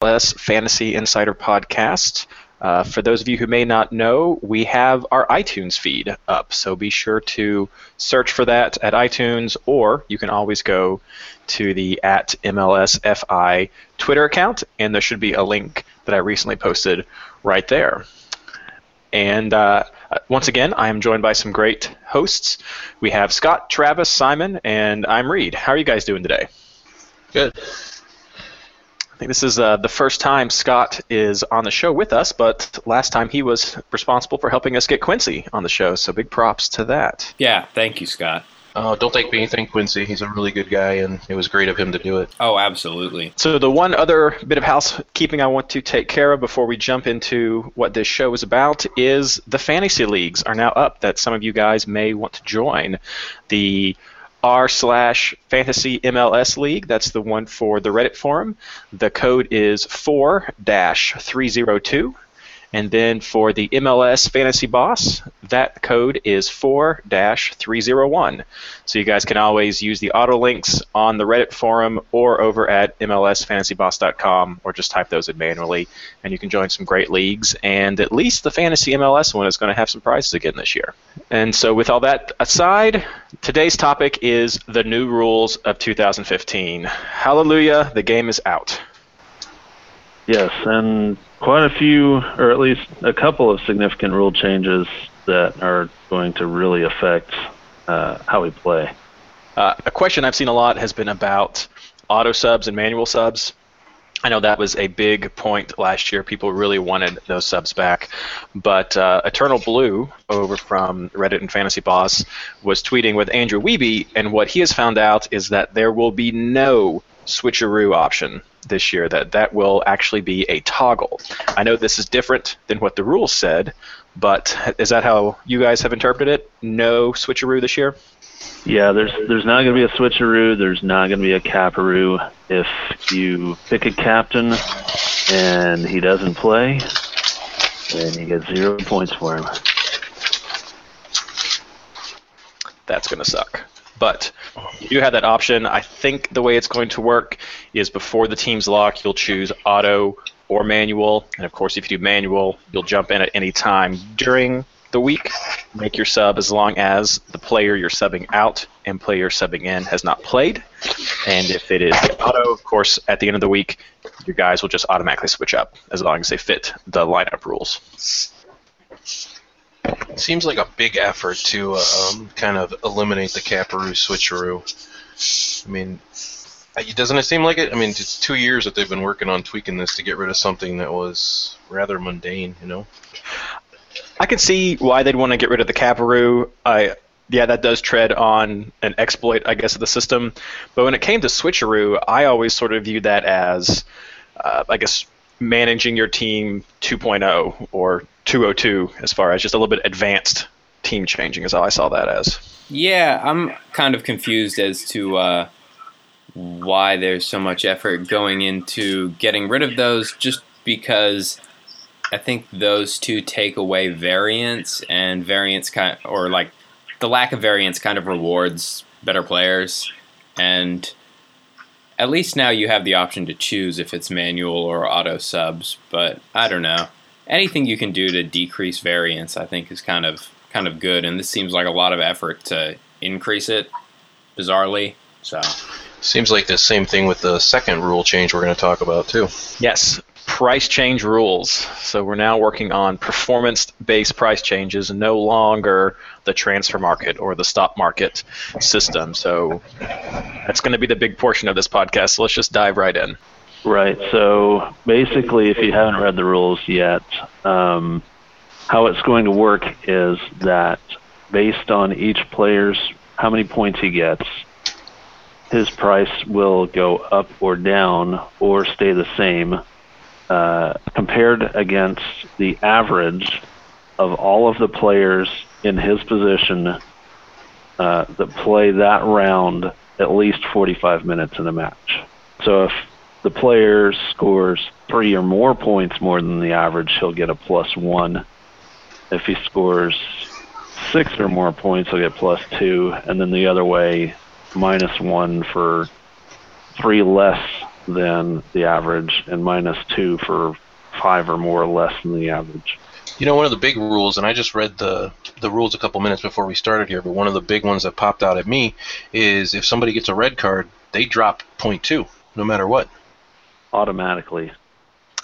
MLS Fantasy Insider Podcast. Uh, for those of you who may not know, we have our iTunes feed up, so be sure to search for that at iTunes, or you can always go to the at MLSFI Twitter account, and there should be a link that I recently posted right there. And uh, once again, I am joined by some great hosts. We have Scott, Travis, Simon, and I'm Reed. How are you guys doing today? Good. I think this is uh, the first time Scott is on the show with us, but last time he was responsible for helping us get Quincy on the show, so big props to that. Yeah, thank you, Scott. Oh, don't take me anything, Quincy. He's a really good guy, and it was great of him to do it. Oh, absolutely. So, the one other bit of housekeeping I want to take care of before we jump into what this show is about is the fantasy leagues are now up that some of you guys may want to join. The r slash fantasy MLS league. That's the one for the Reddit forum. The code is 4 dash 302. And then for the MLS Fantasy Boss, that code is 4 301. So you guys can always use the auto links on the Reddit forum or over at MLSFantasyBoss.com or just type those in manually. And you can join some great leagues. And at least the Fantasy MLS one is going to have some prizes again this year. And so, with all that aside, today's topic is the new rules of 2015. Hallelujah, the game is out. Yes, and quite a few, or at least a couple of significant rule changes that are going to really affect uh, how we play. Uh, a question I've seen a lot has been about auto subs and manual subs. I know that was a big point last year. People really wanted those subs back. But uh, Eternal Blue over from Reddit and Fantasy Boss was tweeting with Andrew Wiebe, and what he has found out is that there will be no switcheroo option this year that that will actually be a toggle. I know this is different than what the rules said, but is that how you guys have interpreted it? No switcheroo this year? Yeah, there's there's not going to be a switcheroo. There's not going to be a caparoo. If you pick a captain and he doesn't play, then you get zero points for him. That's going to suck. But you have that option. I think the way it's going to work is before the team's lock, you'll choose auto or manual. And of course, if you do manual, you'll jump in at any time during the week. Make your sub as long as the player you're subbing out and player subbing in has not played. And if it is auto, of course, at the end of the week, your guys will just automatically switch up as long as they fit the lineup rules. Seems like a big effort to uh, um, kind of eliminate the Caparoo switcheroo. I mean, doesn't it seem like it? I mean, it's two years that they've been working on tweaking this to get rid of something that was rather mundane, you know? I can see why they'd want to get rid of the Caparoo. I yeah, that does tread on an exploit, I guess, of the system. But when it came to switcheroo, I always sort of viewed that as, uh, I guess, managing your team 2.0 or 202 as far as just a little bit advanced team changing is how I saw that as. Yeah, I'm kind of confused as to uh, why there's so much effort going into getting rid of those just because I think those two take away variance and variance kind or like the lack of variance kind of rewards better players and at least now you have the option to choose if it's manual or auto subs, but I don't know. Anything you can do to decrease variance, I think, is kind of kind of good, and this seems like a lot of effort to increase it, bizarrely. So seems like the same thing with the second rule change we're going to talk about too. Yes, price change rules. So we're now working on performance-based price changes, no longer the transfer market or the stock market system. So that's going to be the big portion of this podcast. So let's just dive right in. Right. So basically, if you haven't read the rules yet, um, how it's going to work is that based on each player's how many points he gets, his price will go up or down or stay the same uh, compared against the average of all of the players in his position uh, that play that round at least 45 minutes in a match. So if the player scores three or more points more than the average, he'll get a plus one. If he scores six or more points, he'll get plus two, and then the other way, minus one for three less than the average, and minus two for five or more less than the average. You know, one of the big rules, and I just read the the rules a couple minutes before we started here, but one of the big ones that popped out at me is if somebody gets a red card, they drop point two, no matter what. Automatically.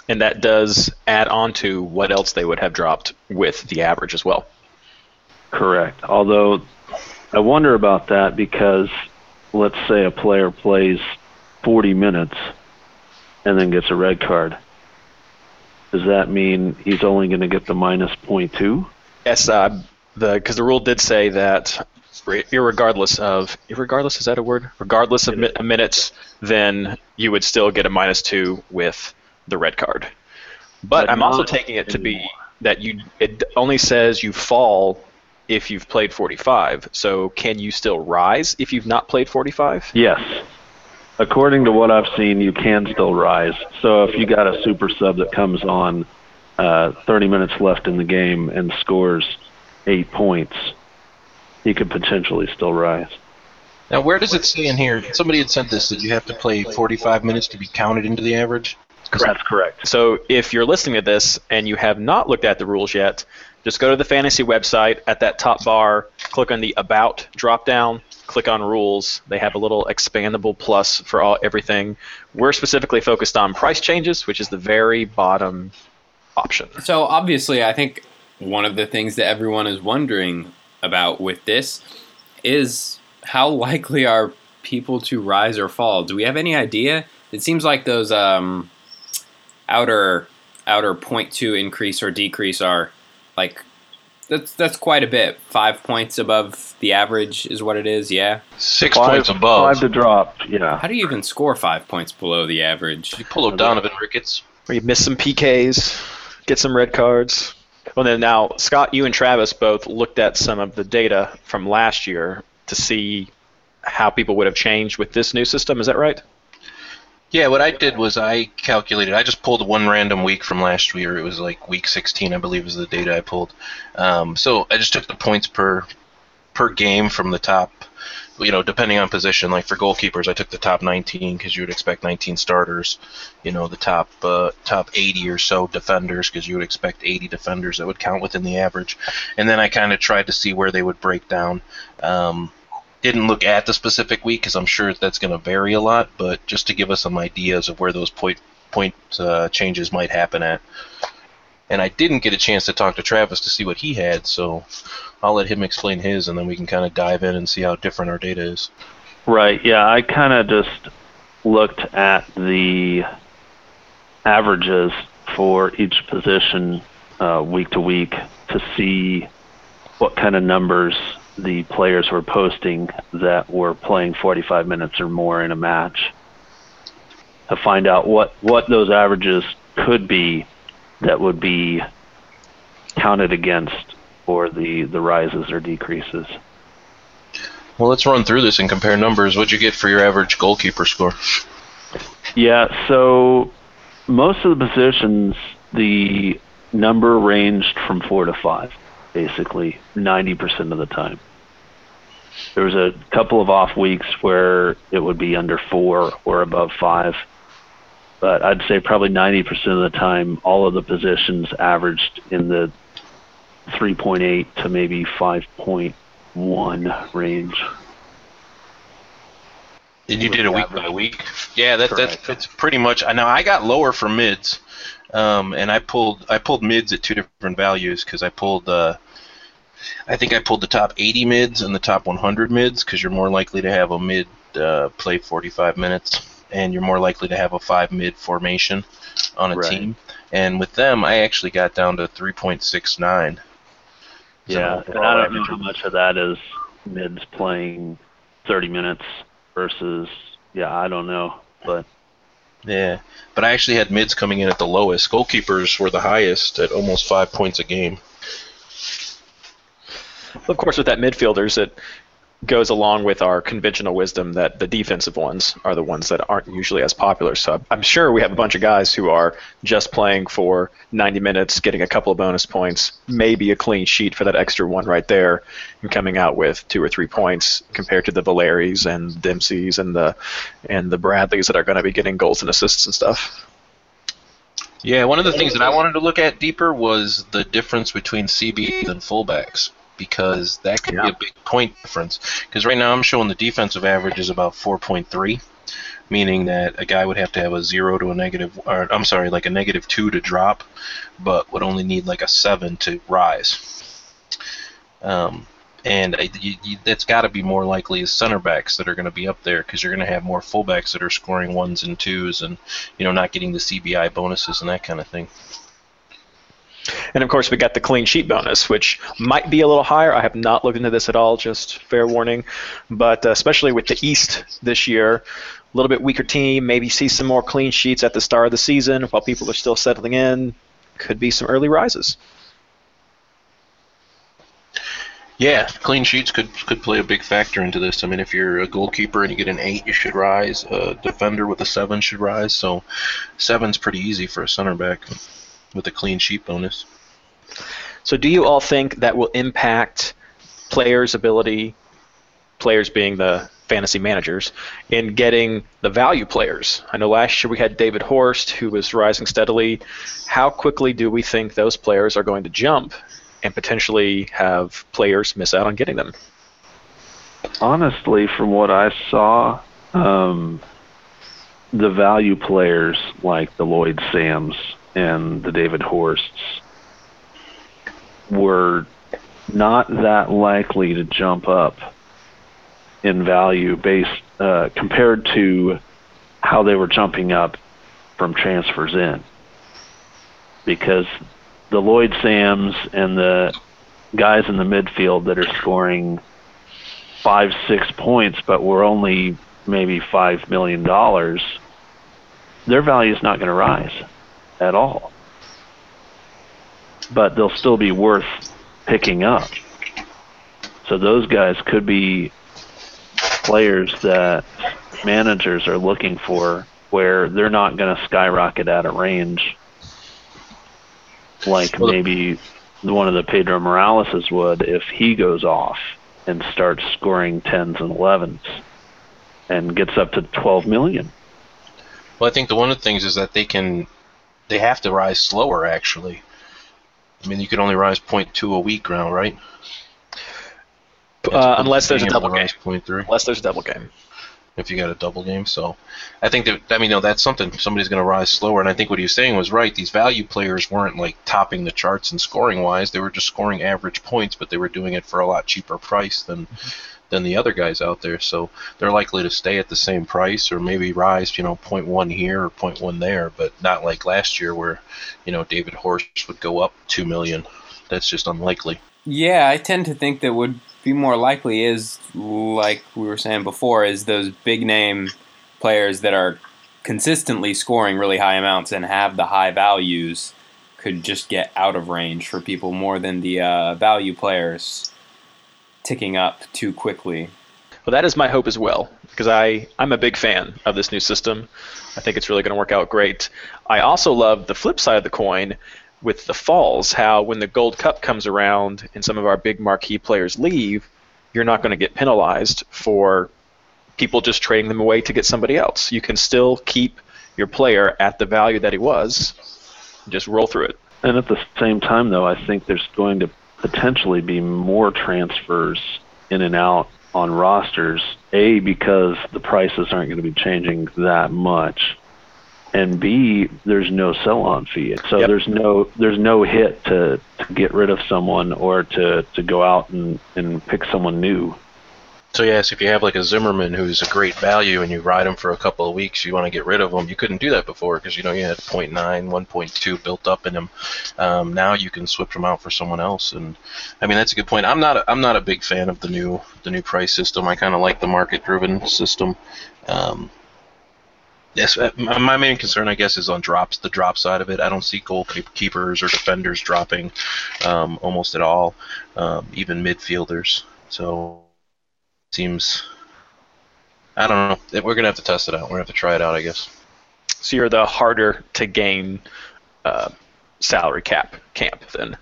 And that does add on to what else they would have dropped with the average as well. Correct. Although I wonder about that because let's say a player plays 40 minutes and then gets a red card. Does that mean he's only going to get the minus two? Yes, uh, the because the rule did say that regardless of regardless is that a word? Regardless of mi- minutes, then you would still get a minus two with the red card. But, But I'm also taking it to be that you it only says you fall if you've played 45. So can you still rise if you've not played 45? Yes. According to what I've seen, you can still rise. So if you got a super sub that comes on uh, 30 minutes left in the game and scores eight points, he could potentially still rise. Now, where does it say in here? Somebody had sent this that you have to play 45 minutes to be counted into the average. That's correct. So if you're listening to this and you have not looked at the rules yet, just go to the fantasy website at that top bar, click on the about drop down, click on rules. They have a little expandable plus for all everything. We're specifically focused on price changes, which is the very bottom option. So obviously, I think one of the things that everyone is wondering about with this is how likely are people to rise or fall? Do we have any idea? It seems like those um, outer outer point two increase or decrease are like that's that's quite a bit. Five points above the average is what it is. Yeah. Six Five, points above. five to drop. Yeah. How do you even score five points below the average? you pull O'Donovan Ricketts. Or you miss some PKs, get some red cards. Well, then now Scott, you and Travis both looked at some of the data from last year to see how people would have changed with this new system. Is that right? Yeah, what I did was I calculated. I just pulled one random week from last year. It was like week 16, I believe, is the data I pulled. Um, so I just took the points per per game from the top. You know, depending on position. Like for goalkeepers, I took the top 19 because you would expect 19 starters. You know, the top uh, top 80 or so defenders because you would expect 80 defenders that would count within the average. And then I kind of tried to see where they would break down. Um, didn't look at the specific week because I'm sure that's going to vary a lot, but just to give us some ideas of where those point point uh, changes might happen at. And I didn't get a chance to talk to Travis to see what he had, so I'll let him explain his, and then we can kind of dive in and see how different our data is. Right. Yeah, I kind of just looked at the averages for each position uh, week to week to see what kind of numbers the players were posting that were playing 45 minutes or more in a match to find out what, what those averages could be that would be counted against for the, the rises or decreases. Well, let's run through this and compare numbers. What'd you get for your average goalkeeper score? Yeah, so most of the positions, the number ranged from four to five, basically, 90% of the time. There was a couple of off weeks where it would be under four or above five. But I'd say probably 90% of the time, all of the positions averaged in the 3.8 to maybe 5.1 range. And you did a week by week. Yeah, that that's, Correct. that's pretty much. Now I got lower for mids, um, and I pulled I pulled mids at two different values because I pulled. Uh, I think I pulled the top 80 mids and the top 100 mids because you're more likely to have a mid uh, play 45 minutes, and you're more likely to have a five mid formation on a Right. team. And with them, I actually got down to 3.69. Yeah, and I don't know how much of that is mids playing 30 minutes versus, yeah, I don't know. But Yeah, but I actually had mids coming in at the lowest. Goalkeepers were the highest at almost five points a game. Of course, with that midfielders, it goes along with our conventional wisdom that the defensive ones are the ones that aren't usually as popular. So I'm sure we have a bunch of guys who are just playing for 90 minutes, getting a couple of bonus points, maybe a clean sheet for that extra one right there, and coming out with two or three points compared to the Valeries and Dempseys and the and the Bradleys that are going to be getting goals and assists and stuff. Yeah, one of the things that I wanted to look at deeper was the difference between CB and fullbacks because that could Yeah. be a big point difference. Because right now I'm showing the defensive average is about 4.3, meaning that a guy would have to have a zero to a negative, or I'm sorry, like a negative two to drop, but would only need like a seven to rise. Um, and I- you, you, that's got to be more likely as center backs that are going to be up there because you're going to have more fullbacks that are scoring ones and twos and you know not getting the CBI bonuses and that kind of thing. And of course, we got the clean sheet bonus, which might be a little higher. I have not looked into this at all, just fair warning. But uh, especially with the East this year, a little bit weaker team, maybe see some more clean sheets at the start of the season while people are still settling in. Could be some early rises. Yeah, clean sheets could could play a big factor into this. I mean, if you're a goalkeeper and you get an eight, you should rise. A defender with a seven should rise. So, seven's pretty easy for a center back with a clean sheet bonus. So, do you all think that will impact players' ability, players being the fantasy managers, in getting the value players? I know last year we had David Horst, who was rising steadily. How quickly do we think those players are going to jump and potentially have players miss out on getting them? honestly, from what I saw, um, the value players like the Lloyd Sams and the David Horsts were not that likely to jump up in value based uh, compared to how they were jumping up from transfers in. Because the Lloyd Sams and the guys in the midfield that are scoring five, six points, but we're only maybe five million dollars, their value is not going to rise at all. But they'll still be worth picking up. So those guys could be players that managers are looking for where they're not going to skyrocket out of range like Well, the- maybe one of the Pedro Moraleses would if he goes off and starts scoring tens and elevens and gets up to 12 million. Well, I think the one of the things is that they can, they have to rise slower. Actually, I mean, you can only rise 0.2 a week now, right? Uh, unless there's a double game. 0.3. Unless there's a double game. if you got a double game. So I think that I mean, no, that's something somebody's going to rise slower. And I think what he was saying was right. These value players weren't like topping the charts and scoring wise. They were just scoring average points, but they were doing it for a lot cheaper price than than the other guys out there. So they're likely to stay at the same price or maybe rise, you know, 0.1 here or 0.1 there, but not like last year where, you know, David Horst would go up 2 million. That's just unlikely. Yeah, I tend to think that would be more likely is like we were saying before is those big name players that are consistently scoring really high amounts and have the high values could just get out of range for people more than the uh, value players ticking up too quickly. Well, that is my hope as well, because I, I'm a big fan of this new system. I think it's really going to work out great. I also love the flip side of the coin with the falls, how when the Gold Cup comes around and some of our big marquee players leave, you're not going to get penalized for people just trading them away to get somebody else. You can still keep your player at the value that he was, just roll through it. And at the same time, though, I think there's going to potentially be more transfers in and out on rosters. A, because the prices aren't going to be changing that much, and B, there's no sell-on fee. So Yep. there's no there's no hit to, to get rid of someone or to, to go out and, and pick someone new. So yes, if you have like a Zimmerman who's a great value and you ride him for a couple of weeks, you want to get rid of him. You couldn't do that before because you know you had 0.9, 1.2 built up in him. Um, now you can switch him out for someone else, and I mean that's a good point. I'm not a, I'm not a big fan of the new the new price system. I kind of like the market driven system. Um, Yes, uh, my my main concern, I guess, is on drops. The drop side of it, I don't see goalkeepers or defenders dropping um, almost at all, um, even midfielders. So seems. I don't know. We're gonna have to test it out. We're gonna have to try it out, I guess. So you're the harder to gain uh, salary cap camp then.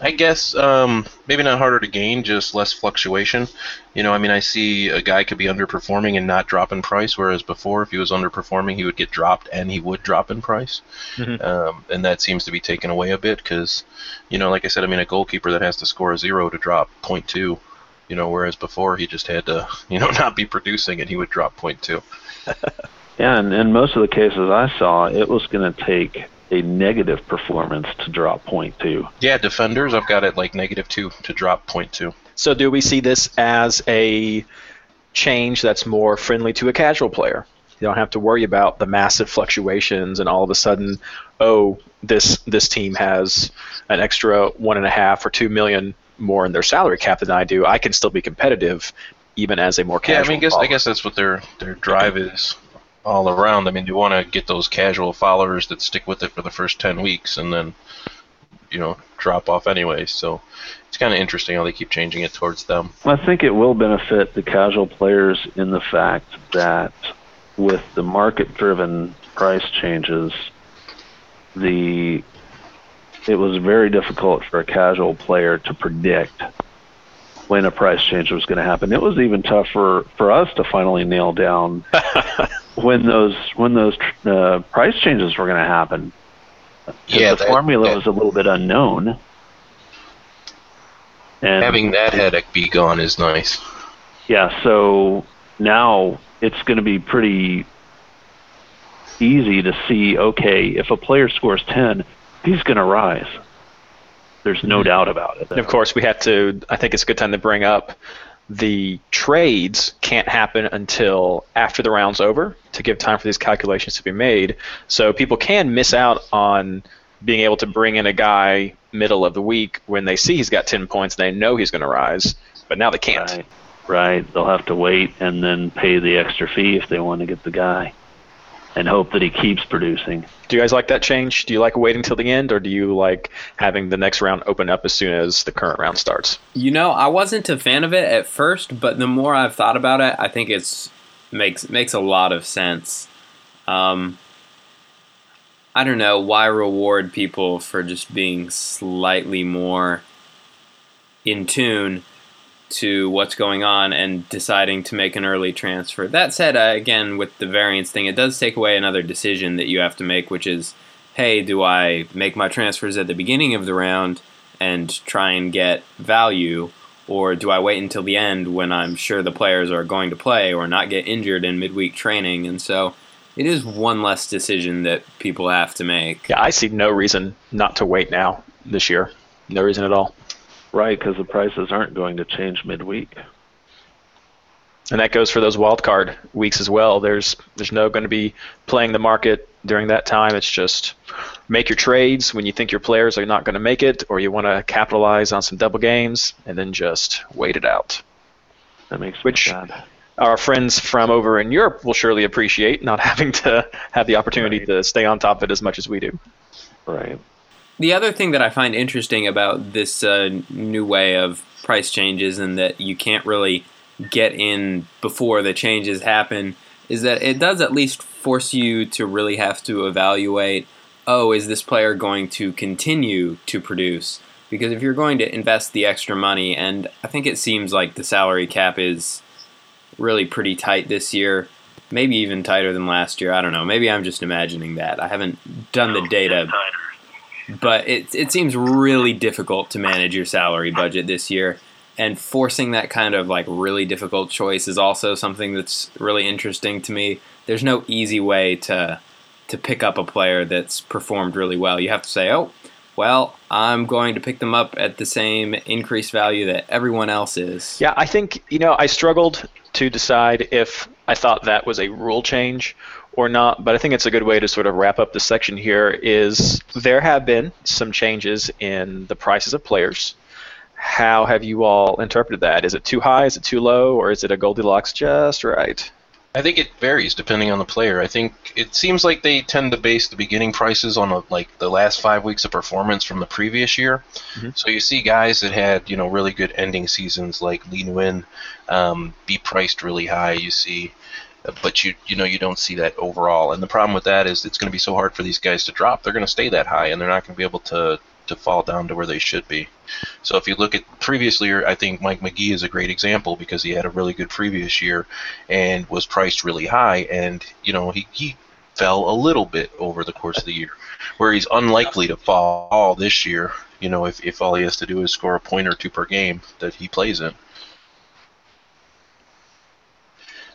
I guess um, maybe not harder to gain, just less fluctuation. You know, I mean, I see a guy could be underperforming and not drop in price, whereas before, if he was underperforming, he would get dropped and he would drop in price. Mhm. Um, and that seems to be taken away a bit because, you know, like I said, I mean, a goalkeeper that has to score a zero to drop 0.2, you know, whereas before he just had to, you know, not be producing and he would drop two. Yeah, and in most of the cases I saw, it was going to take a negative performance to drop point two. Yeah, defenders, I've got it like negative two to drop two. So do we see this as a change that's more friendly to a casual player? You don't have to worry about the massive fluctuations and all of a sudden, oh, this this team has an extra one and a half or two million more in their salary cap than I do. I can still be competitive even as a more Yeah, casual. I mean, I guess I guess that's what their their drive is all around. I mean, you want to get those casual followers that stick with it for the first ten weeks and then, you know, drop off anyway. So it's kind of interesting how they keep changing it towards them. I think it will benefit the casual players in the fact that with the market-driven price changes, the it was very difficult for a casual player to predict when a price change was going to happen. It was even tough for, for us to finally nail down when those when those uh, price changes were going to happen. Yeah, the that- formula that- was a little bit unknown. And Having that headache be gone is nice. yeah, so now it's going to be pretty easy to see okay, if a player scores 10, he's going to rise. There's no hmm. doubt about it. And of course, we have to. I think it's a good time to bring up the trades can't happen until after the round's over to give time for these calculations to be made. So people can miss out on being able to bring in a guy middle of the week when they see he's got 10 points and they know he's going to rise, but now they can't. Right. Right. They'll have to wait and then pay the extra fee if they want to get the guy and hope that he keeps producing. Do you guys like that change? Do you like waiting till the end, or do you like having the next round open up as soon as the current round starts? You know, I wasn't a fan of it at first, but the more I've thought about it, I think it's makes makes a lot of sense. Um, I don't know why reward people for just being slightly more in tune to what's going on and deciding to make an early transfer. That said, uh, again, with the variance thing, it does take away another decision that you have to make, which is, hey, do I make my transfers at the beginning of the round and try and get value, or do I wait until the end when I'm sure the players are going to play or not get injured in midweek training? And so it is one less decision that people have to make. Yeah, I see no reason not to wait now this year. No reason at all. Right, because the prices aren't going to change midweek. And that goes for those wild card weeks as well. There's there's no going to be playing the market during that time. It's just make your trades when you think your players are not going to make it, or you want to capitalize on some double games, and then just wait it out. That makes Which- sad. Our friends from over in Europe will surely appreciate not having to have the opportunity Right. to stay on top of it as much as we do. Right. The other thing that I find interesting about this uh, new way of price changes and that you can't really get in before the changes happen is that it does at least force you to really have to evaluate oh, is this player going to continue to produce? Because if you're going to invest the extra money, and I think it seems like the salary cap is really pretty tight this year, maybe even tighter than last year. I don't know. Maybe I'm just imagining that. I haven't done the data but it it seems really difficult to manage your salary budget this year. And forcing that kind of like really difficult choice is also something that's really interesting to me. There's no easy way to to pick up a player that's performed really well. You have to say oh well i'm going to pick them up at the same increased value that everyone else is. Yeah, I think you know I struggled to decide if I thought that was a rule change or not, but I think it's a good way to sort of wrap up the section here. Is there have been some changes in the prices of players? How have you all interpreted that? Is it too high? Is it too low? Or is it a Goldilocks just right? I think it varies depending on the player. I think it seems like they tend to base the beginning prices on a, like the last five weeks of performance from the previous year. Mhm. So you see guys that had you know really good ending seasons like Lee Nguyen um, be priced really high. You see, but you you know you don't see that overall. And the problem with that is it's going to be so hard for these guys to drop. They're going to stay that high, and they're not going to be able to to fall down to where they should be. So if you look at previous year, I think Mike Magee is a great example because he had a really good previous year and was priced really high, and you know he, he fell a little bit over the course of the year, where he's unlikely to fall this year. You know, if, if all he has to do is score a point or two per game that he plays in.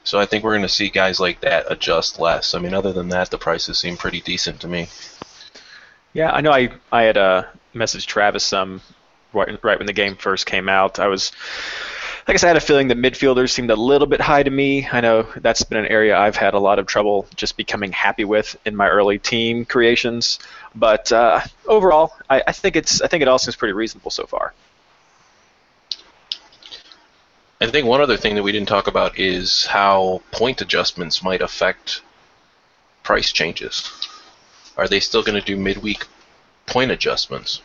So I think we're going to see guys like that adjust less. I mean, other than that, the prices seem pretty decent to me. Yeah, I know. I I had uh, messaged Travis some right, right when the game first came out. I was, I guess I had a feeling the midfielders seemed a little bit high to me. I know that's been an area I've had a lot of trouble just becoming happy with in my early team creations. But uh, overall, I, I think it's I think it all seems pretty reasonable so far. I think one other thing that we didn't talk about is how point adjustments might affect price changes. Are they still going to do midweek point adjustments?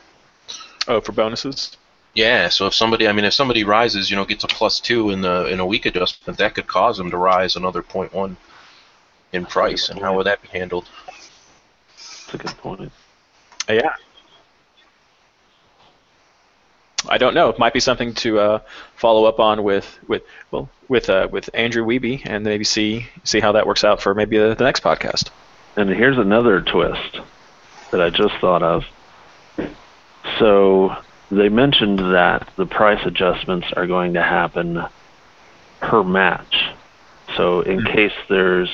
Oh, for bonuses. Yeah, so if somebody, I mean, if somebody rises, you know, gets a plus two in the in a week adjustment, that could cause them to rise another point one in price. And how would that be handled? That's a good point. Uh, yeah. I don't know. It might be something to uh, follow up on with with well with uh, with Andrew Wiebe and maybe see see how that works out for maybe the, the next podcast. And here's another twist that I just thought of. So they mentioned that the price adjustments are going to happen per match. So in case there's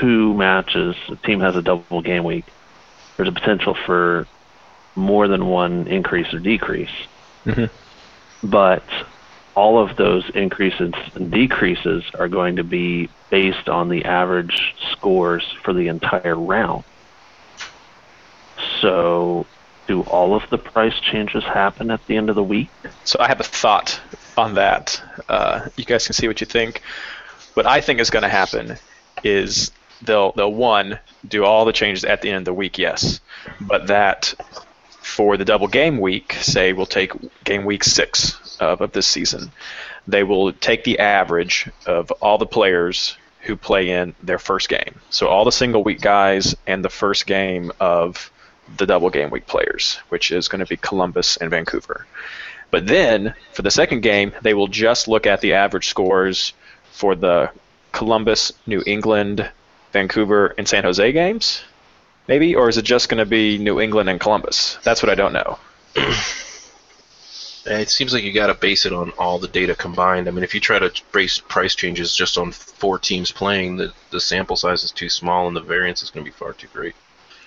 two matches, a team has a double game week, there's a potential for more than one increase or decrease. Mhm. But all of those increases and decreases are going to be based on the average scores for the entire round. So, do all of the price changes happen at the end of the week? So I have a thought on that. Uh, you guys can see what you think. What I think is going to happen is they'll they'll one do all the changes at the end of the week, yes, but that for the double game week, say we'll take game week six of, of this season, they will take the average of all the players who play in their first game. So all the single week guys and the first game of the double game week players, which is going to be Columbus and Vancouver. But then for the second game, they will just look at the average scores for the Columbus, New England, Vancouver, and San Jose games, maybe, or is it just going to be New England and Columbus? That's what I don't know. It seems like you got to base it on all the data combined. I mean, if you try to base price changes just on four teams playing, the, the sample size is too small and the variance is going to be far too great.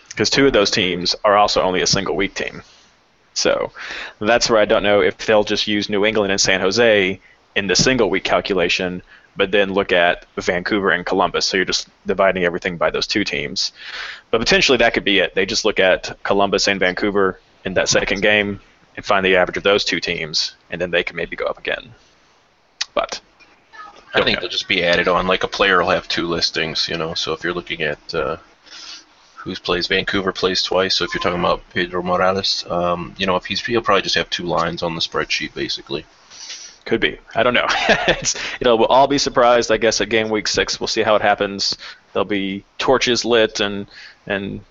Because two of those teams are also only a single week team. So that's where I don't know if they'll just use New England and San Jose in the single week calculation, but then look at Vancouver and Columbus. So you're just dividing everything by those two teams. But potentially that could be it. They just look at Columbus and Vancouver in that second game and find the average of those two teams, and then they can maybe go up again. But I think know. they'll just be added on. Like a player will have two listings, you know. So if you're looking at uh, who plays Vancouver plays twice. So if you're talking about Pedro Morales, um, you know, if he's he'll probably just have two lines on the spreadsheet basically. Could be. I don't know. it's, it'll we'll all be surprised, I guess, at game week six. We'll see how it happens. There'll be torches lit and and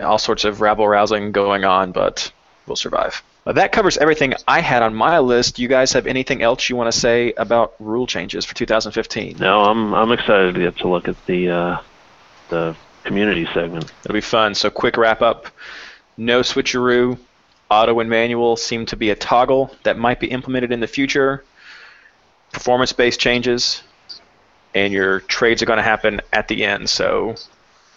all sorts of rabble rousing going on, but we'll survive. Well, that covers everything I had on my list. You guys have anything else you want to say about rule changes for 2015? No, I'm I'm excited to get to look at the uh, the community segment. It'll be fun. So quick wrap up. No switcheroo. Auto and manual seem to be a toggle that might be implemented in the future. Performance-based changes, and your trades are going to happen at the end. So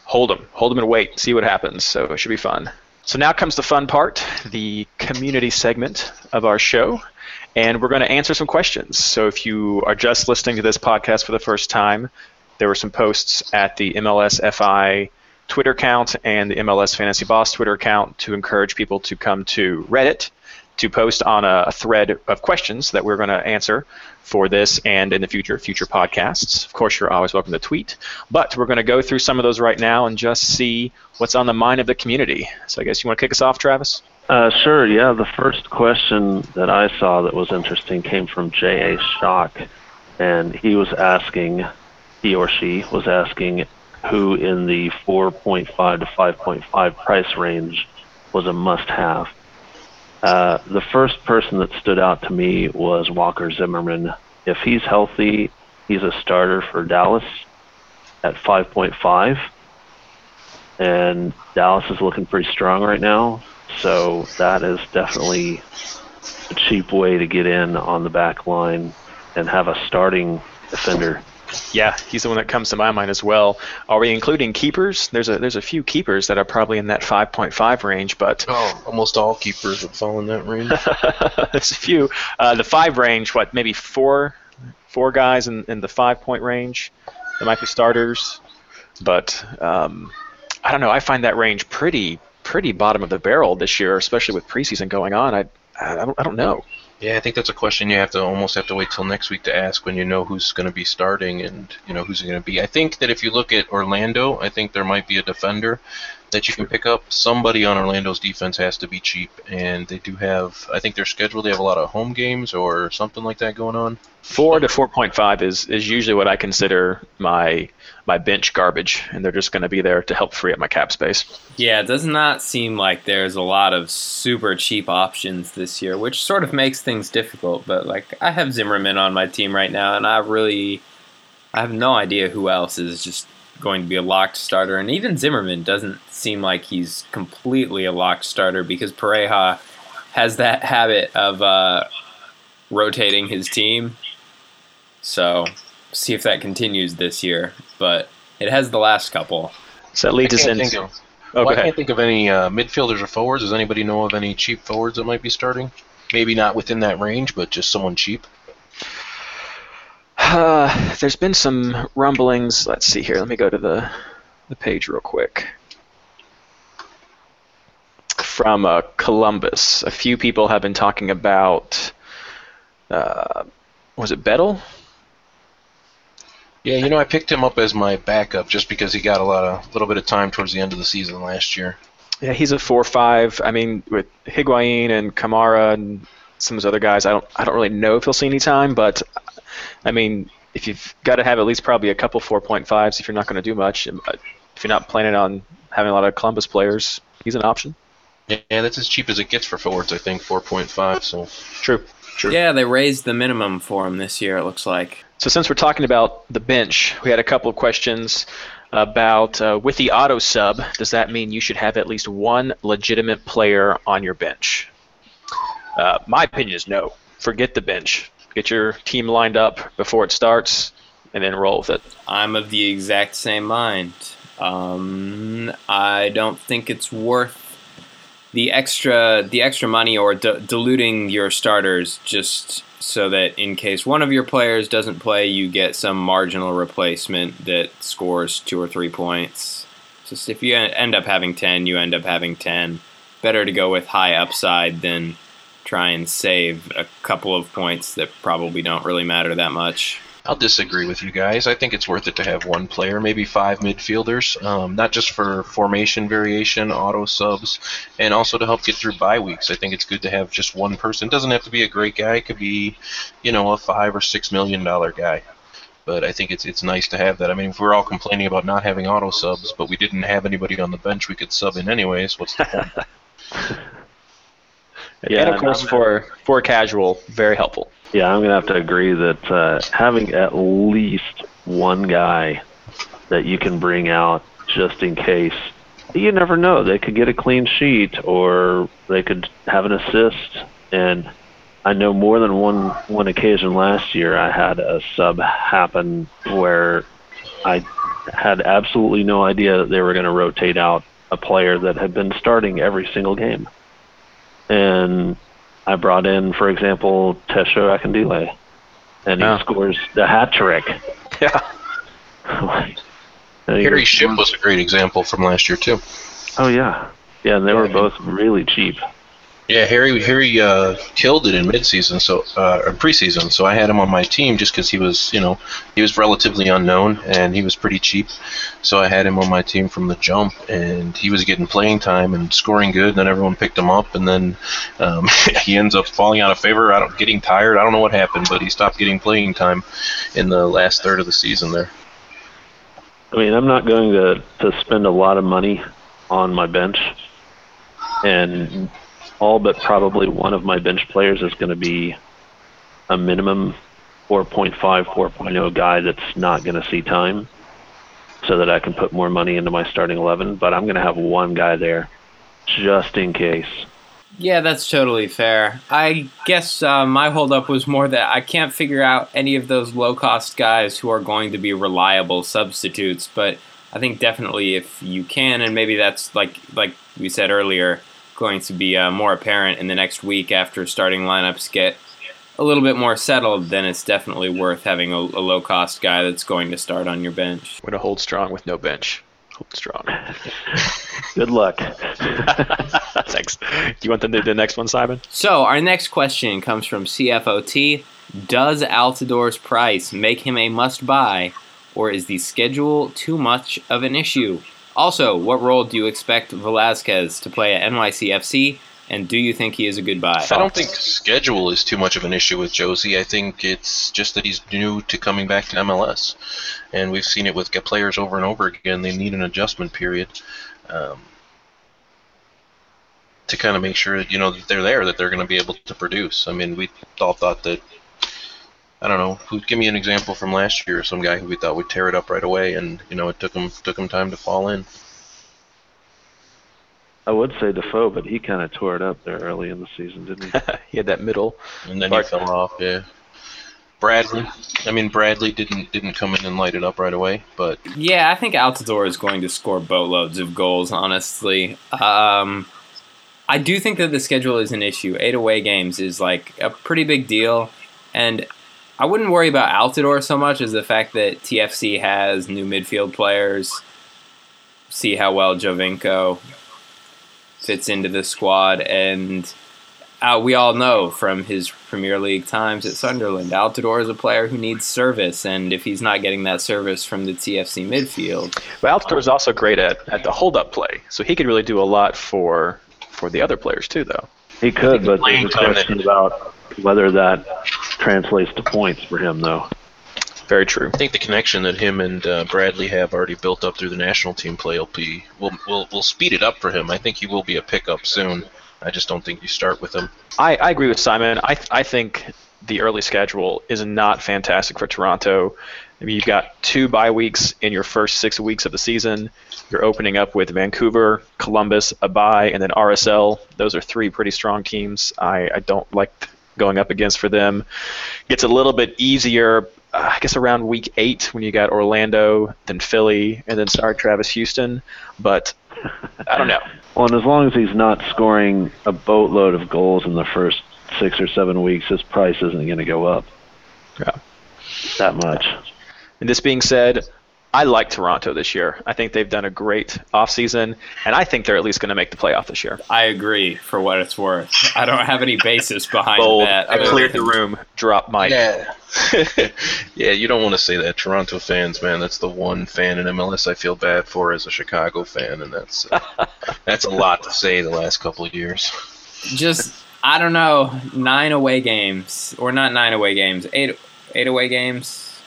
hold them, hold them and wait, see what happens. So it should be fun. So now comes the fun part, the community segment of our show, and we're going to answer some questions. So if you are just listening to this podcast for the first time, there were some posts at the MLS FI Twitter account and the MLS Fantasy Boss Twitter account to encourage people to come to Reddit to post on a, thread of questions that we're going to answer for this and in the future, future podcasts. Of course, you're always welcome to tweet, but we're going to go through some of those right now and just see what's on the mind of the community. So I guess you want to kick us off, Travis? Uh, sure. Yeah. The first question that I saw that was interesting came from J.A. Shock, and he was asking, he or she was asking, who in the 4.5 to 5.5 price range was a must-have. Uh, the first person that stood out to me was Walker Zimmerman. If he's healthy, he's a starter for Dallas at 5.5, and Dallas is looking pretty strong right now. So that is definitely a cheap way to get in on the back line and have a starting defender. Yeah, he's the one that comes to my mind as well. Are we including keepers? There's a there's a few keepers that are probably in that 5.5 range, but oh, almost all keepers would fall in that range. there's a few. Uh, the five range, what maybe four four guys in, in the five point range that might be starters, but um, I don't know. I find that range pretty pretty bottom of the barrel this year, especially with preseason going on. I I don't, I don't know. Yeah, I think that's a question you have to almost have to wait till next week to ask when you know who's going to be starting and you know who's going to be. I think that if you look at Orlando, I think there might be a defender that you can pick up. Somebody on Orlando's defense has to be cheap, and they do have. I think their schedule they have a lot of home games or something like that going on. Four to four point five is is usually what I consider my my bench garbage, and they're just going to be there to help free up my cap space. Yeah, it does not seem like there's a lot of super cheap options this year, which sort of makes things difficult. But like, I have Zimmerman on my team right now, and I really, I have no idea who else is just going to be a locked starter. And even Zimmerman doesn't seem like he's completely a locked starter because Pareja has that habit of uh, rotating his team. So see if that continues this year, but it has the last couple. So that leads us into. Of, oh, well, I can't think of any uh, midfielders or forwards. Does anybody know of any cheap forwards that might be starting? Maybe not within that range, but just someone cheap. Uh, there's been some rumblings. Let's see here. Let me go to the the page real quick. From uh, Columbus, a few people have been talking about. Uh, was it Bedell? Yeah, you know, I picked him up as my backup just because he got a lot of little bit of time towards the end of the season last year. Yeah, he's a four-five. I mean, with Higuain and Kamara and some of those other guys, I don't I don't really know if he'll see any time, but I mean, if you've got to have at least probably a couple 4.5s if you're not going to do much, uh, if you're not planning on having a lot of Columbus players, he's an option. Yeah, that's as cheap as it gets for forwards, I think, 4.5. So true. True. Yeah, they raised the minimum for him this year. It looks like. So since we're talking about the bench, we had a couple of questions about uh, with the auto sub. Does that mean you should have at least one legitimate player on your bench? Uh, my opinion is no. Forget the bench. Get your team lined up before it starts, and then roll with it. I'm of the exact same mind. Um, I don't think it's worth the extra the extra money or d- diluting your starters just so that in case one of your players doesn't play, you get some marginal replacement that scores two or three points. Just if you end up having 10, you end up having 10. Better to go with high upside than try and save a couple of points that probably don't really matter that much. I'll disagree with you guys. I think it's worth it to have one player, maybe five midfielders, um, not just for formation variation, auto subs, and also to help get through bye weeks. I think it's good to have just one person. It doesn't have to be a great guy. It could be, you know, a five or six million dollar guy. But I think it's it's nice to have that. I mean, if we're all complaining about not having auto subs, but we didn't have anybody on the bench we could sub in anyways, what's the point? yeah, and of course for for casual, very helpful. Yeah, I'm gonna have to agree that uh, having at least one guy that you can bring out just in case. You never know; they could get a clean sheet, or they could have an assist. And I know more than one one occasion last year, I had a sub happen where I had absolutely no idea that they were going to rotate out a player that had been starting every single game. And I brought in, for example, Tesho Akindele, and he oh. scores the hat trick. Yeah. Harry Shipp was a great example from last year too. Oh yeah, yeah, and they yeah, were both really cheap. Yeah, Harry Harry uh, killed it in midseason, so uh, or preseason. So I had him on my team just because he was, you know, he was relatively unknown and he was pretty cheap. So I had him on my team from the jump, and he was getting playing time and scoring good. And then everyone picked him up, and then um, he ends up falling out of favor. I don't getting tired. I don't know what happened, but he stopped getting playing time in the last third of the season there. I mean, I'm not going to to spend a lot of money on my bench, and all but probably one of my bench players is going to be a minimum 4.5, 4.0 guy that's not going to see time, so that I can put more money into my starting 11. But I'm going to have one guy there, just in case. Yeah, that's totally fair. I guess uh, my holdup was more that I can't figure out any of those low cost guys who are going to be reliable substitutes. But I think definitely if you can, and maybe that's like like we said earlier, going to be uh, more apparent in the next week after starting lineups get a little bit more settled, then it's definitely worth having a, a low cost guy that's going to start on your bench. Way to hold strong with no bench. Hold strong. Good luck. Thanks. Do you want to do the next one, Simon? So, our next question comes from CFOT. Does Altidore's price make him a must buy, or is the schedule too much of an issue? Also, what role do you expect Velasquez to play at NYCFC, and do you think he is a good buy? I don't think schedule is too much of an issue with Jozy. I think it's just that he's new to coming back to MLS, and we've seen it with players over and over again. They need an adjustment period um, to kind of make sure that you know that they're there, that they're going to be able to produce. I mean, we all thought that. I don't know. Who give me an example from last year? Some guy who we thought would tear it up right away, and you know it took him took him time to fall in. I would say Defoe, but he kind of tore it up there early in the season, didn't he? he had that middle. And then Bark- he fell off. Yeah. Bradley. I mean, Bradley didn't didn't come in and light it up right away, but Yeah, I think Altidore is going to score boatloads of goals, honestly. Um, I do think that the schedule is an issue. Eight away games is like a pretty big deal. And I wouldn't worry about Altidore so much as the fact that TFC has new midfield players. See how well Giovinco fits into the squad. And uh, we all know from his Premier League times at Sunderland, Altidore is a player who needs service. And if he's not getting that service from the TFC midfield, But Altidore is also great at, at the hold up play, so he could really do a lot for for the other players too, though. He could, but playing there's a question about whether that translates to points for him, though. Very true. I think the connection that him and uh, Bradley have already built up through the national team play will be will will will speed it up for him. I think he will be a pickup soon. I just don't think you start with him. I, I agree with Simon. I I think the early schedule is not fantastic for Toronto. I mean, you've got two bye weeks in your first six weeks of the season. You're opening up with Vancouver, Columbus, a bye, and then RSL. Those are three pretty strong teams. I, I don't like going up against for them. Gets a little bit easier, uh, I guess, around week eight when you got Orlando, then Philly, and then sorry, Travis Houston. But I don't know. Well, and as long as he's not scoring a boatload of goals in the first six or seven weeks, his price isn't going to go up Yeah. that much. And this being said, I like Toronto this year. I think they've done a great offseason, and I think they're at least going to make the playoff this year. I agree for what it's worth. I don't have any basis behind Bold. that. I other cleared the room. Drop mic. Yeah. yeah, you don't want to say that. Toronto fans, man, that's the one fan in MLS I feel bad for as a Chicago fan, and that's uh, that's a lot to say the last couple of years. Just I don't know, nine away games or not nine away games, eight eight away games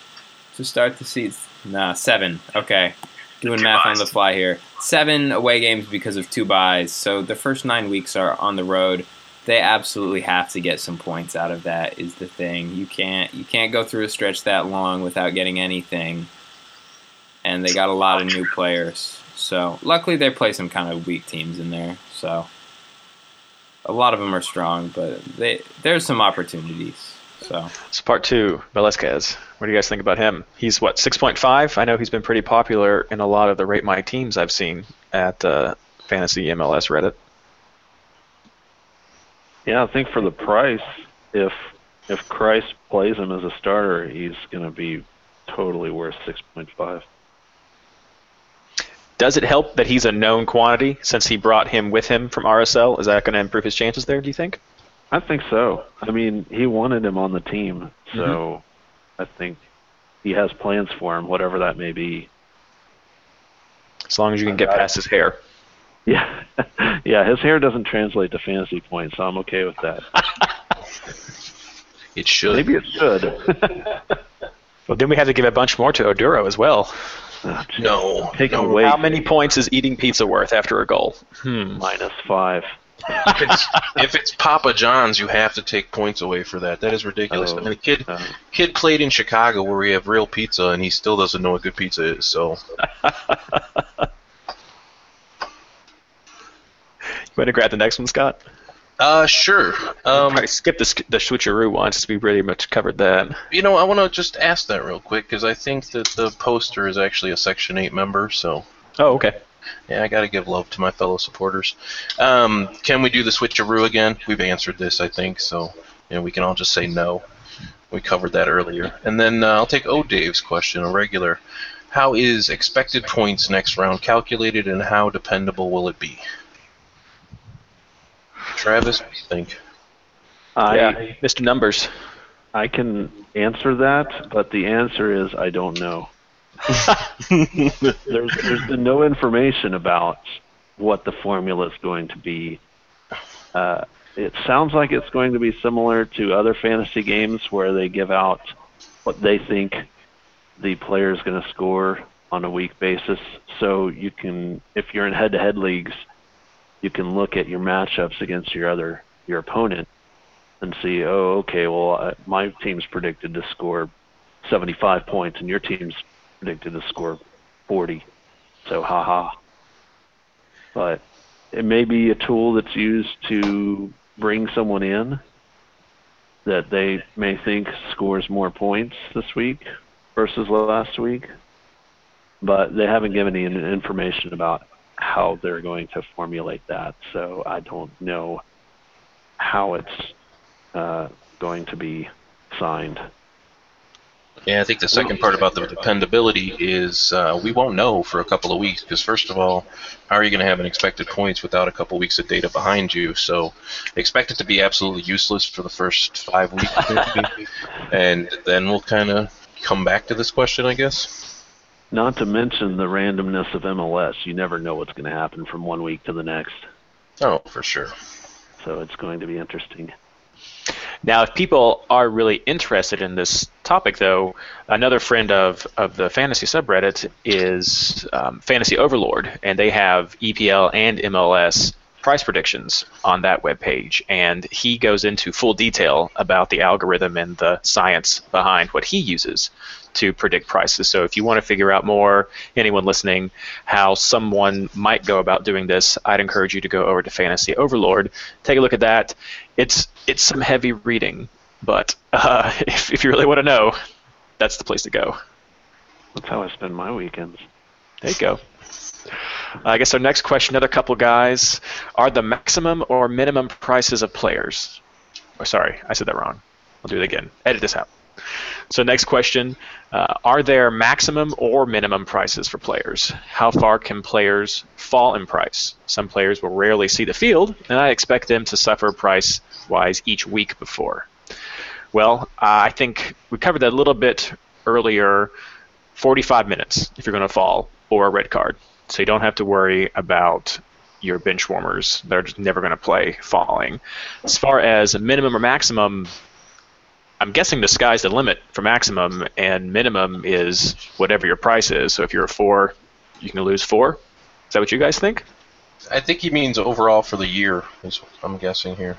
to start the season. Nah, seven. Okay, doing math on the fly here. Seven away games because of two buys. So the first nine weeks are on the road. They absolutely have to get some points out of that. Is the thing you can't you can't go through a stretch that long without getting anything. And they got a lot of new players. So luckily they play some kind of weak teams in there. So a lot of them are strong, but they, there's some opportunities. So So part two, Velasquez. What do you guys think about him? He's what 6.5. I know he's been pretty popular in a lot of the rate my teams I've seen at uh, Fantasy MLS Reddit. Yeah, I think for the price, if if Kreis plays him as a starter, he's going to be totally worth six point five. Does it help that he's a known quantity since he brought him with him from RSL? Is that going to improve his chances there? Do you think? I think so. I mean, he wanted him on the team, so Mm-hmm. I think he has plans for him, whatever that may be. As long as you can get past his hair. Yeah, yeah. His hair doesn't translate to fantasy points, so I'm okay with that. It should. Maybe it should. Well, then we have to give a bunch more to Oduro as well. No. Take no. away How many points is eating pizza worth after a goal? Hmm. minus five. If it's, if it's Papa John's, you have to take points away for that. That is ridiculous. Oh. I mean, a kid Uh, kid played in Chicago where we have real pizza, and he still doesn't know what good pizza is. So You want to grab the next one, Scott? Uh, sure. Um, Probably skip the, the switcheroo one since we pretty much covered that. you know, I want to just ask that real quick because I think that the poster is actually a Section 8 member, so Oh, okay. Yeah, I got to give love to my fellow supporters. Um, can we do the switcheroo again? We've answered this, I think, so you know, we can all just say no. We covered that earlier. And then uh, I'll take O Dave's question, a regular. How is expected points next round calculated, and how dependable will it be? Travis, what do you think? I yeah, Mr. Numbers. I can answer that, but the answer is I don't know. there's there's been no information about what the formula is going to be. Uh, it sounds like it's going to be similar to other fantasy games where they give out what they think the player is going to score on a week basis. So you can, if you're in head-to-head leagues, you can look at your matchups against your other your opponent and see, oh, okay, well, uh, my team's predicted to score 75 points, and your team's predicted to score 40. So, haha. But it may be a tool that's used to bring someone in that they may think scores more points this week versus last week. But they haven't given any information about how they're going to formulate that. So I don't know how it's uh, going to be signed. Yeah, I think the second part about the dependability is uh, we won't know for a couple of weeks because first of all, how are you going to have an expected points without a couple weeks of data behind you? So expect it to be absolutely useless for the first five weeks, maybe. and then we'll kind of come back to this question, I guess. Not to mention the randomness of MLS. You never know what's going to happen from one week to the next. Oh, for sure. So it's going to be interesting. Now, if people are really interested in this topic, though, another friend of, of the fantasy subreddit is um, Fantasy Overlord, and they have EPL and MLS price predictions on that webpage. And he goes into full detail about the algorithm and the science behind what he uses to predict prices. So if you want to figure out more, anyone listening, how someone might go about doing this, I'd encourage you to go over to Fantasy Overlord, take a look at that. It's it's some heavy reading, but uh, if, if you really want to know, that's the place to go. That's how I spend my weekends. There you go. I guess our next question, another couple guys, are the maximum or minimum prices of players? Or sorry, I said that wrong. I'll do it again. Edit this out. So next question, uh, are there maximum or minimum prices for players? How far can players fall in price? Some players will rarely see the field, and I expect them to suffer price-wise each week before. Well, uh, I think we covered that a little bit earlier. 45 minutes if you're going to fall, or a red card. So you don't have to worry about your bench warmers. They're just never going to play falling. As far as minimum or maximum, I'm guessing the sky's the limit for maximum, and minimum is whatever your price is. So if you're a four, you can lose four. Is that what you guys think? I think he means overall for the year, is what I'm guessing here.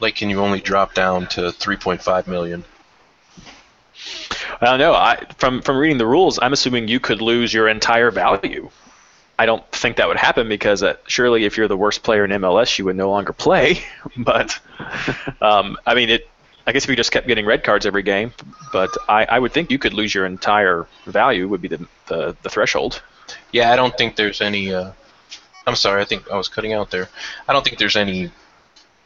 Like, can you only drop down to 3.5 million? I don't know. I, from from reading the rules, I'm assuming you could lose your entire value. I don't think that would happen because uh, surely if you're the worst player in MLS, you would no longer play. but um, I mean, it. I guess if you just kept getting red cards every game, but I, I would think you could lose your entire value would be the the, the threshold. Yeah, I don't think there's any. Uh, I'm sorry, I think I was cutting out there. I don't think there's any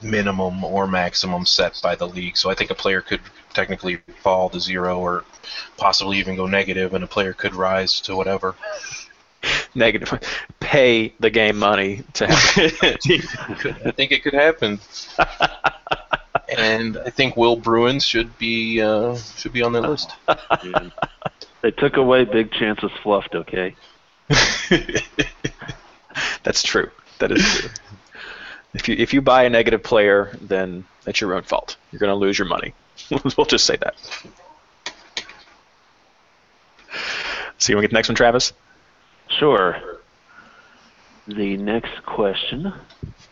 minimum or maximum set by the league. So I think a player could technically fall to zero or possibly even go negative, and a player could rise to whatever. Negative. Pay the game money to have. I think it could happen. and I think Will Bruins should be uh, should be on that list. Yeah. They took away big chances fluffed, okay? That's true. That is true. If you if you buy a negative player, then that's your own fault. You're going to lose your money. we'll just say that. See you want to get the next one, Travis? Sure. The next question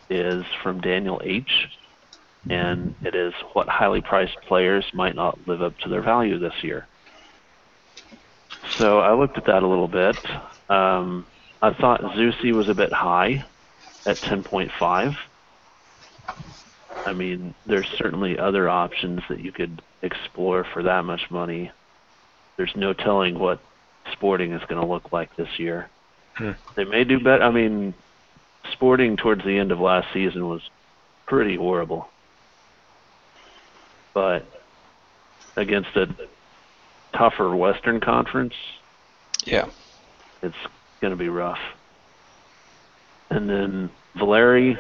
is from Daniel H. And it is what highly priced players might not live up to their value this year? So I looked at that a little bit. Um, I thought Zusi was a bit high at 10.5. I mean, there's certainly other options that you could explore for that much money. There's no telling what Sporting is going to look like this year. Hmm. They may do better. I mean, Sporting towards the end of last season was pretty horrible. But against a tougher Western Conference, Yeah. it's going to be rough. And then Valeri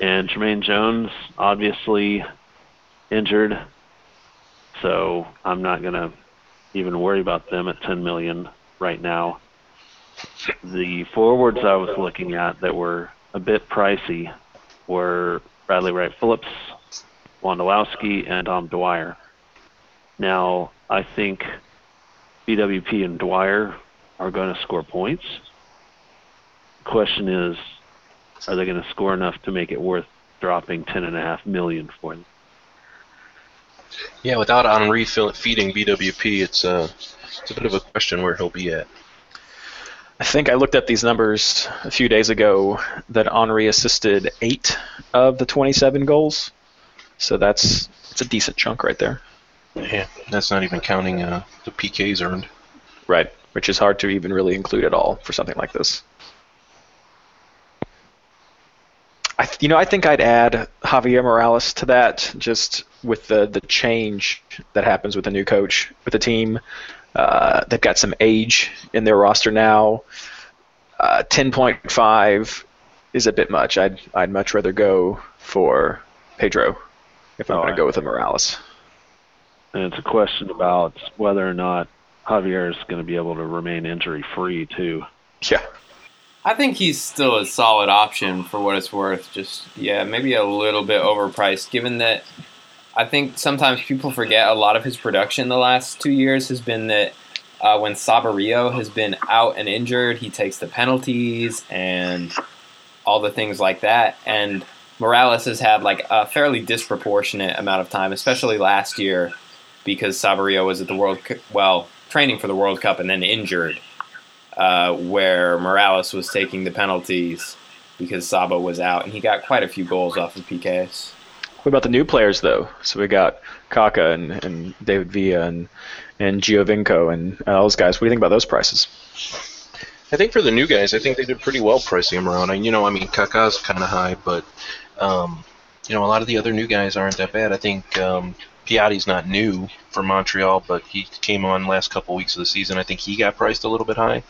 and Jermaine Jones, obviously injured, so I'm not going to even worry about them at 10 million right now. The forwards I was looking at that were a bit pricey were Bradley Wright Phillips, Wondolowski, and Dom Dwyer. Now, I think BWP and Dwyer are going to score points. Question is, are they going to score enough to make it worth dropping ten and a half million for them? Yeah, without Henry feeding BWP, it's uh, it's a bit of a question where he'll be at. I think I looked up these numbers a few days ago that Henry assisted eight of the 27 goals. So that's it's a decent chunk right there. Yeah, that's not even counting uh, the PKs earned. Right. Which is hard to even really include at all for something like this. I, th- you know, I think I'd add Javier Morales to that, just with the the change that happens with a new coach with the team. Uh, they've got some age in their roster now. Uh, 10.5 is a bit much. I'd I'd much rather go for Pedro if I'm Oh, going I- to go with a Morales. And it's a question about whether or not Javier is going to be able to remain injury free too. Yeah. I think he's still a solid option for what it's worth. Just yeah, maybe a little bit overpriced, given that I think sometimes people forget a lot of his production the last two years has been that uh, when Saborio has been out and injured, he takes the penalties and all the things like that. And Morales has had like a fairly disproportionate amount of time, especially last year, because Saborio was at the World Cup, well, training for the World Cup and then injured uh, where Morales was taking the penalties because Saba was out, and he got quite a few goals off of PKs. What about the new players though? So we got Kaka and, and David Villa and and Giovinco and all those guys. What do you think about those prices? I think for the new guys, I think they did pretty well pricing them around. I, you know, I mean, Kaká's kind of high, but um, you know, a lot of the other new guys aren't that bad. I think um, Piatti's not new for Montreal, but he came on last couple weeks of the season. I think he got priced a little bit high.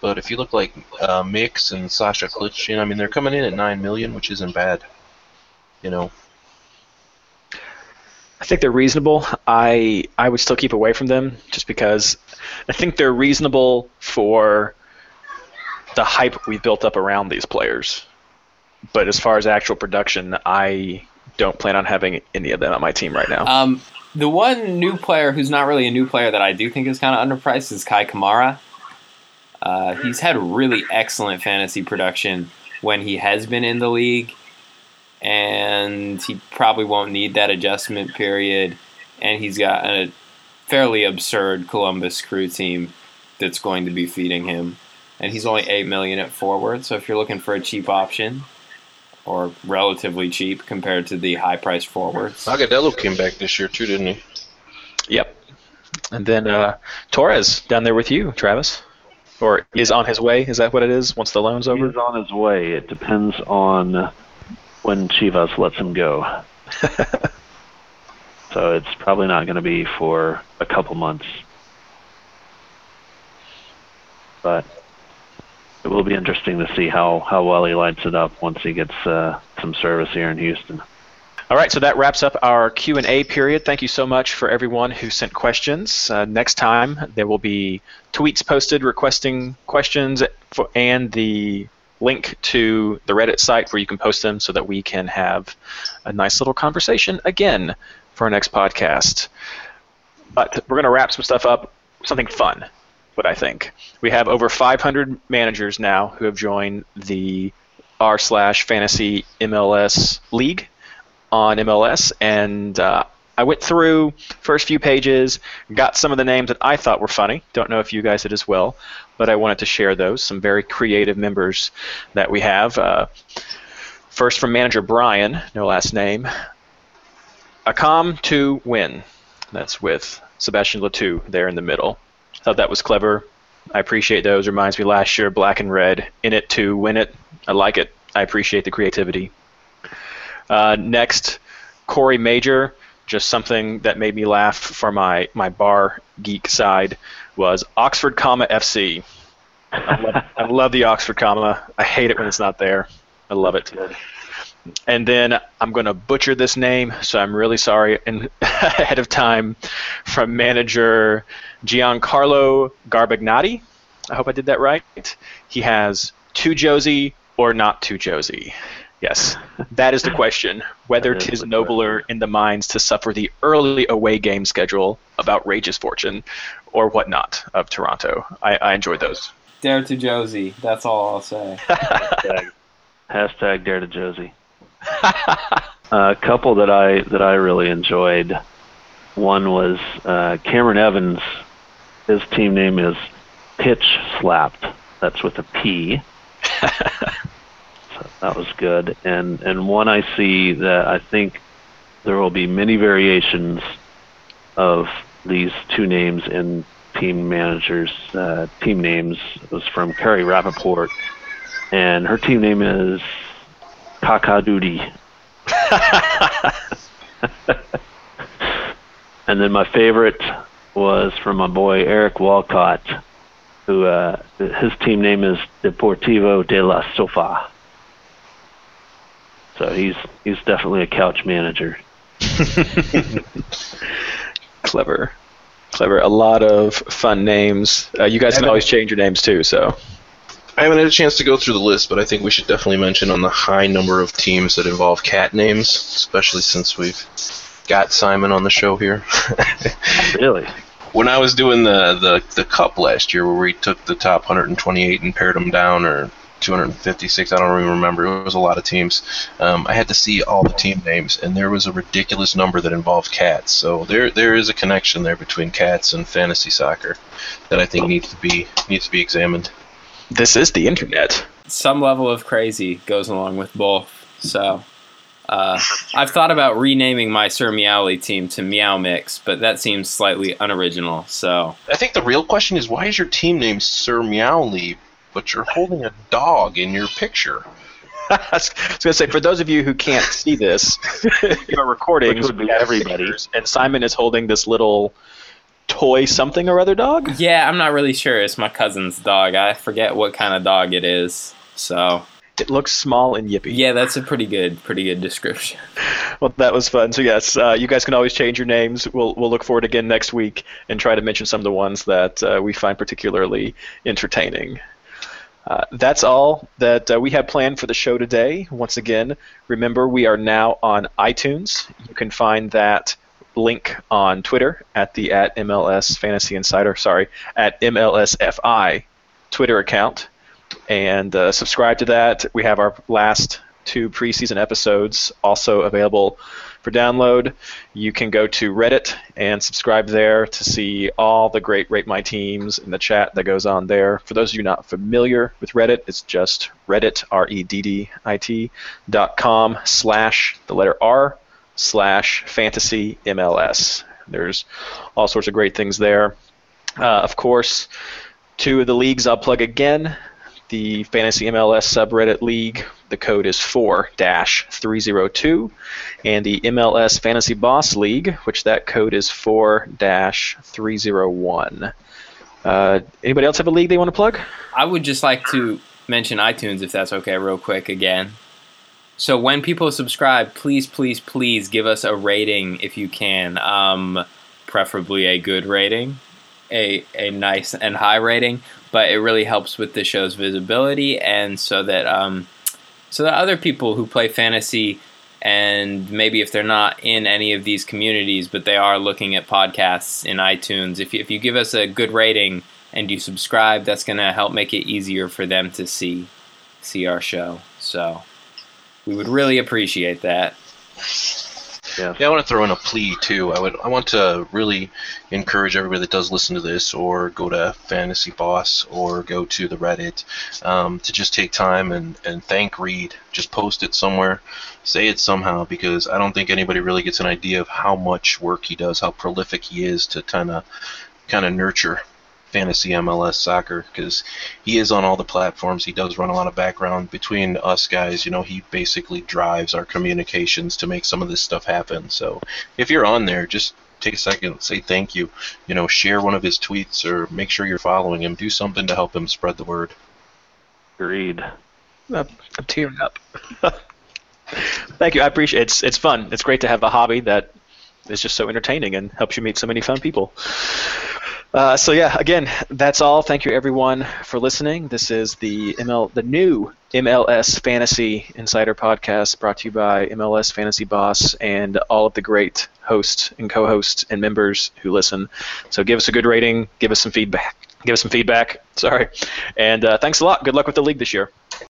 But if you look like uh, Mix and Sacha Kljestan, I mean, they're coming in at nine million, which isn't bad. You know, I think they're reasonable. I I would still keep away from them just because I think they're reasonable for the hype we've built up around these players. But as far as actual production, I don't plan on having any of them on my team right now. Um, the one new player who's not really a new player that I do think is kind of underpriced is Kei Kamara. Uh, he's had really excellent fantasy production when he has been in the league, and he probably won't need that adjustment period. And he's got a fairly absurd Columbus Crew team that's going to be feeding him, and he's only eight million at forward. So if you're looking for a cheap option, or relatively cheap compared to the high priced forwards, Agudelo came back this year too, didn't he? Yep. And then uh, Torres down there with you, Travis, or is on his way. Is that what it is? Once the loan's over. He's on his way. It depends on when Chivas lets him go. so it's probably not going to be for a couple months. But it will be interesting to see how, how well he lights it up once he gets uh, some service here in Houston. All right, so that wraps up our Q&A period. Thank you so much for everyone who sent questions. Uh, next time, there will be tweets posted requesting questions for, and the link to the Reddit site where you can post them so that we can have a nice little conversation again for our next podcast. But we're going to wrap some stuff up, something fun, what I think. We have over 500 managers now who have joined the r slash fantasy MLS league on MLS, and uh, I went through first few pages, got some of the names that I thought were funny. Don't know if you guys did as well, but I wanted to share those. Some very creative members that we have. Uh, first from manager Brian, no last name. Akam to win. That's with Sebastian Le Toux there in the middle. Thought that was clever. I appreciate those. Reminds me last year, black and red. In it to win it. I like it. I appreciate the creativity. Uh, next, Corey Major, just something that made me laugh for my, my bar geek side was Oxford comma FC. I love, I love the Oxford comma. I hate it when it's not there. I love it. And then I'm going to butcher this name, so I'm really sorry in, ahead of time from manager Giancarlo Garbagnati. I hope I did that right. He has two Jozy or not two Jozy. Yes, that is the question. Whether That is tis the nobler in the minds to suffer the early away game schedule of outrageous fortune, or whatnot of Toronto. I, I enjoyed those. Dare to Jozy. That's all I'll say. Hashtag, hashtag dare to Jozy. a couple that I that I really enjoyed. One was uh, Cameron Evans. His team name is Pitch Slapped. That's with a P. that was good. And and one I see that I think there will be many variations of these two names in team managers' uh, team names. It was from Carrie Rappaport, and her team name is Kakadoody. and then my favorite was from my boy Eric Walcott, who uh, his team name is Deportivo de la Sofa. So he's he's definitely a couch manager. Clever. Clever. A lot of fun names. Uh, you guys can always change your names too, so. I haven't had a chance to go through the list, but I think we should definitely mention on the high number of teams that involve cat names, especially since we've got Simon on the show here. Really? when I was doing the, the, the cup last year, where we took the top 128 and pared them down, or 256, I don't even remember. It was a lot of teams. Um, I had to see all the team names, and there was a ridiculous number that involved cats. So there there is a connection there between cats and fantasy soccer that I think needs to be needs to be examined. This is the internet. Some level of crazy goes along with both. So uh, I've thought about renaming my Sir Meowly team to Meow Mix, but that seems slightly unoriginal. So I think the real question is why is your team name Sir Meowly, but you're holding a dog in your picture? I was going to say, for those of you who can't see this, your recordings, Which would be everybody. and Simon is holding this little toy something or other dog. yeah, I'm not really sure. It's my cousin's dog. I forget what kind of dog it is. So It looks small and yippy. yeah, that's a pretty good, pretty good description. Well, that was fun. So yes, uh, you guys can always change your names. We'll we'll look forward again next week and try to mention some of the ones that uh, we find particularly entertaining. Uh, that's all that uh, we have planned for the show today. Once again, remember we are now on iTunes. You can find that link on Twitter at the at MLS Fantasy Insider. Sorry, at MLSFI Twitter account, and uh, subscribe to that. We have our last two preseason episodes also available for download. You can go to Reddit and subscribe there to see all the great Rate My Teams in the chat that goes on there. For those of you not familiar with Reddit, it's just Reddit, R-E-D-D-I-T, dot com slash the letter R slash fantasy MLS. There's all sorts of great things there. Uh, of course, two of the leagues I'll plug again. The Fantasy MLS subreddit league, the code is 4-302, and the MLS Fantasy Boss League, which that code is 4-301. Uh, anybody else have a league they want to plug? I would just like to mention iTunes if that's okay, real quick again. So when people subscribe, please, please, please give us a rating if you can. Um, preferably a good rating, a a nice and high rating. But it really helps with the show's visibility, and so that um, so that other people who play fantasy and maybe if they're not in any of these communities, but they are looking at podcasts in iTunes, if you, if you give us a good rating and you subscribe, that's going to help make it easier for them to see see our show. So we would really appreciate that. Yeah. Yeah, I want to throw in a plea too. I would I want to really encourage everybody that does listen to this or go to Fantasy Boss or go to the Reddit um, to just take time and, and thank Reed. Just post it somewhere, say it somehow because I don't think anybody really gets an idea of how much work he does, how prolific he is to kind of kind of nurture fantasy MLS soccer because he is on all the platforms. He does run a lot of background between us guys. You know, he basically drives our communications to make some of this stuff happen. So if you're on there, just take a second, say thank you. You know, share one of his tweets or make sure you're following him. Do something to help him spread the word. Agreed. I'm, I'm tearing up. Thank you. I appreciate it. It's it's fun. It's great to have a hobby that is just so entertaining and helps you meet so many fun people. Uh, so yeah, again, that's all. Thank you everyone for listening. This is the ML, the new MLS Fantasy Insider podcast, brought to you by MLS Fantasy Boss and all of the great hosts and co-hosts and members who listen. So give us a good rating, give us some feedback, give us some feedback. Sorry, and uh, thanks a lot. Good luck with the league this year.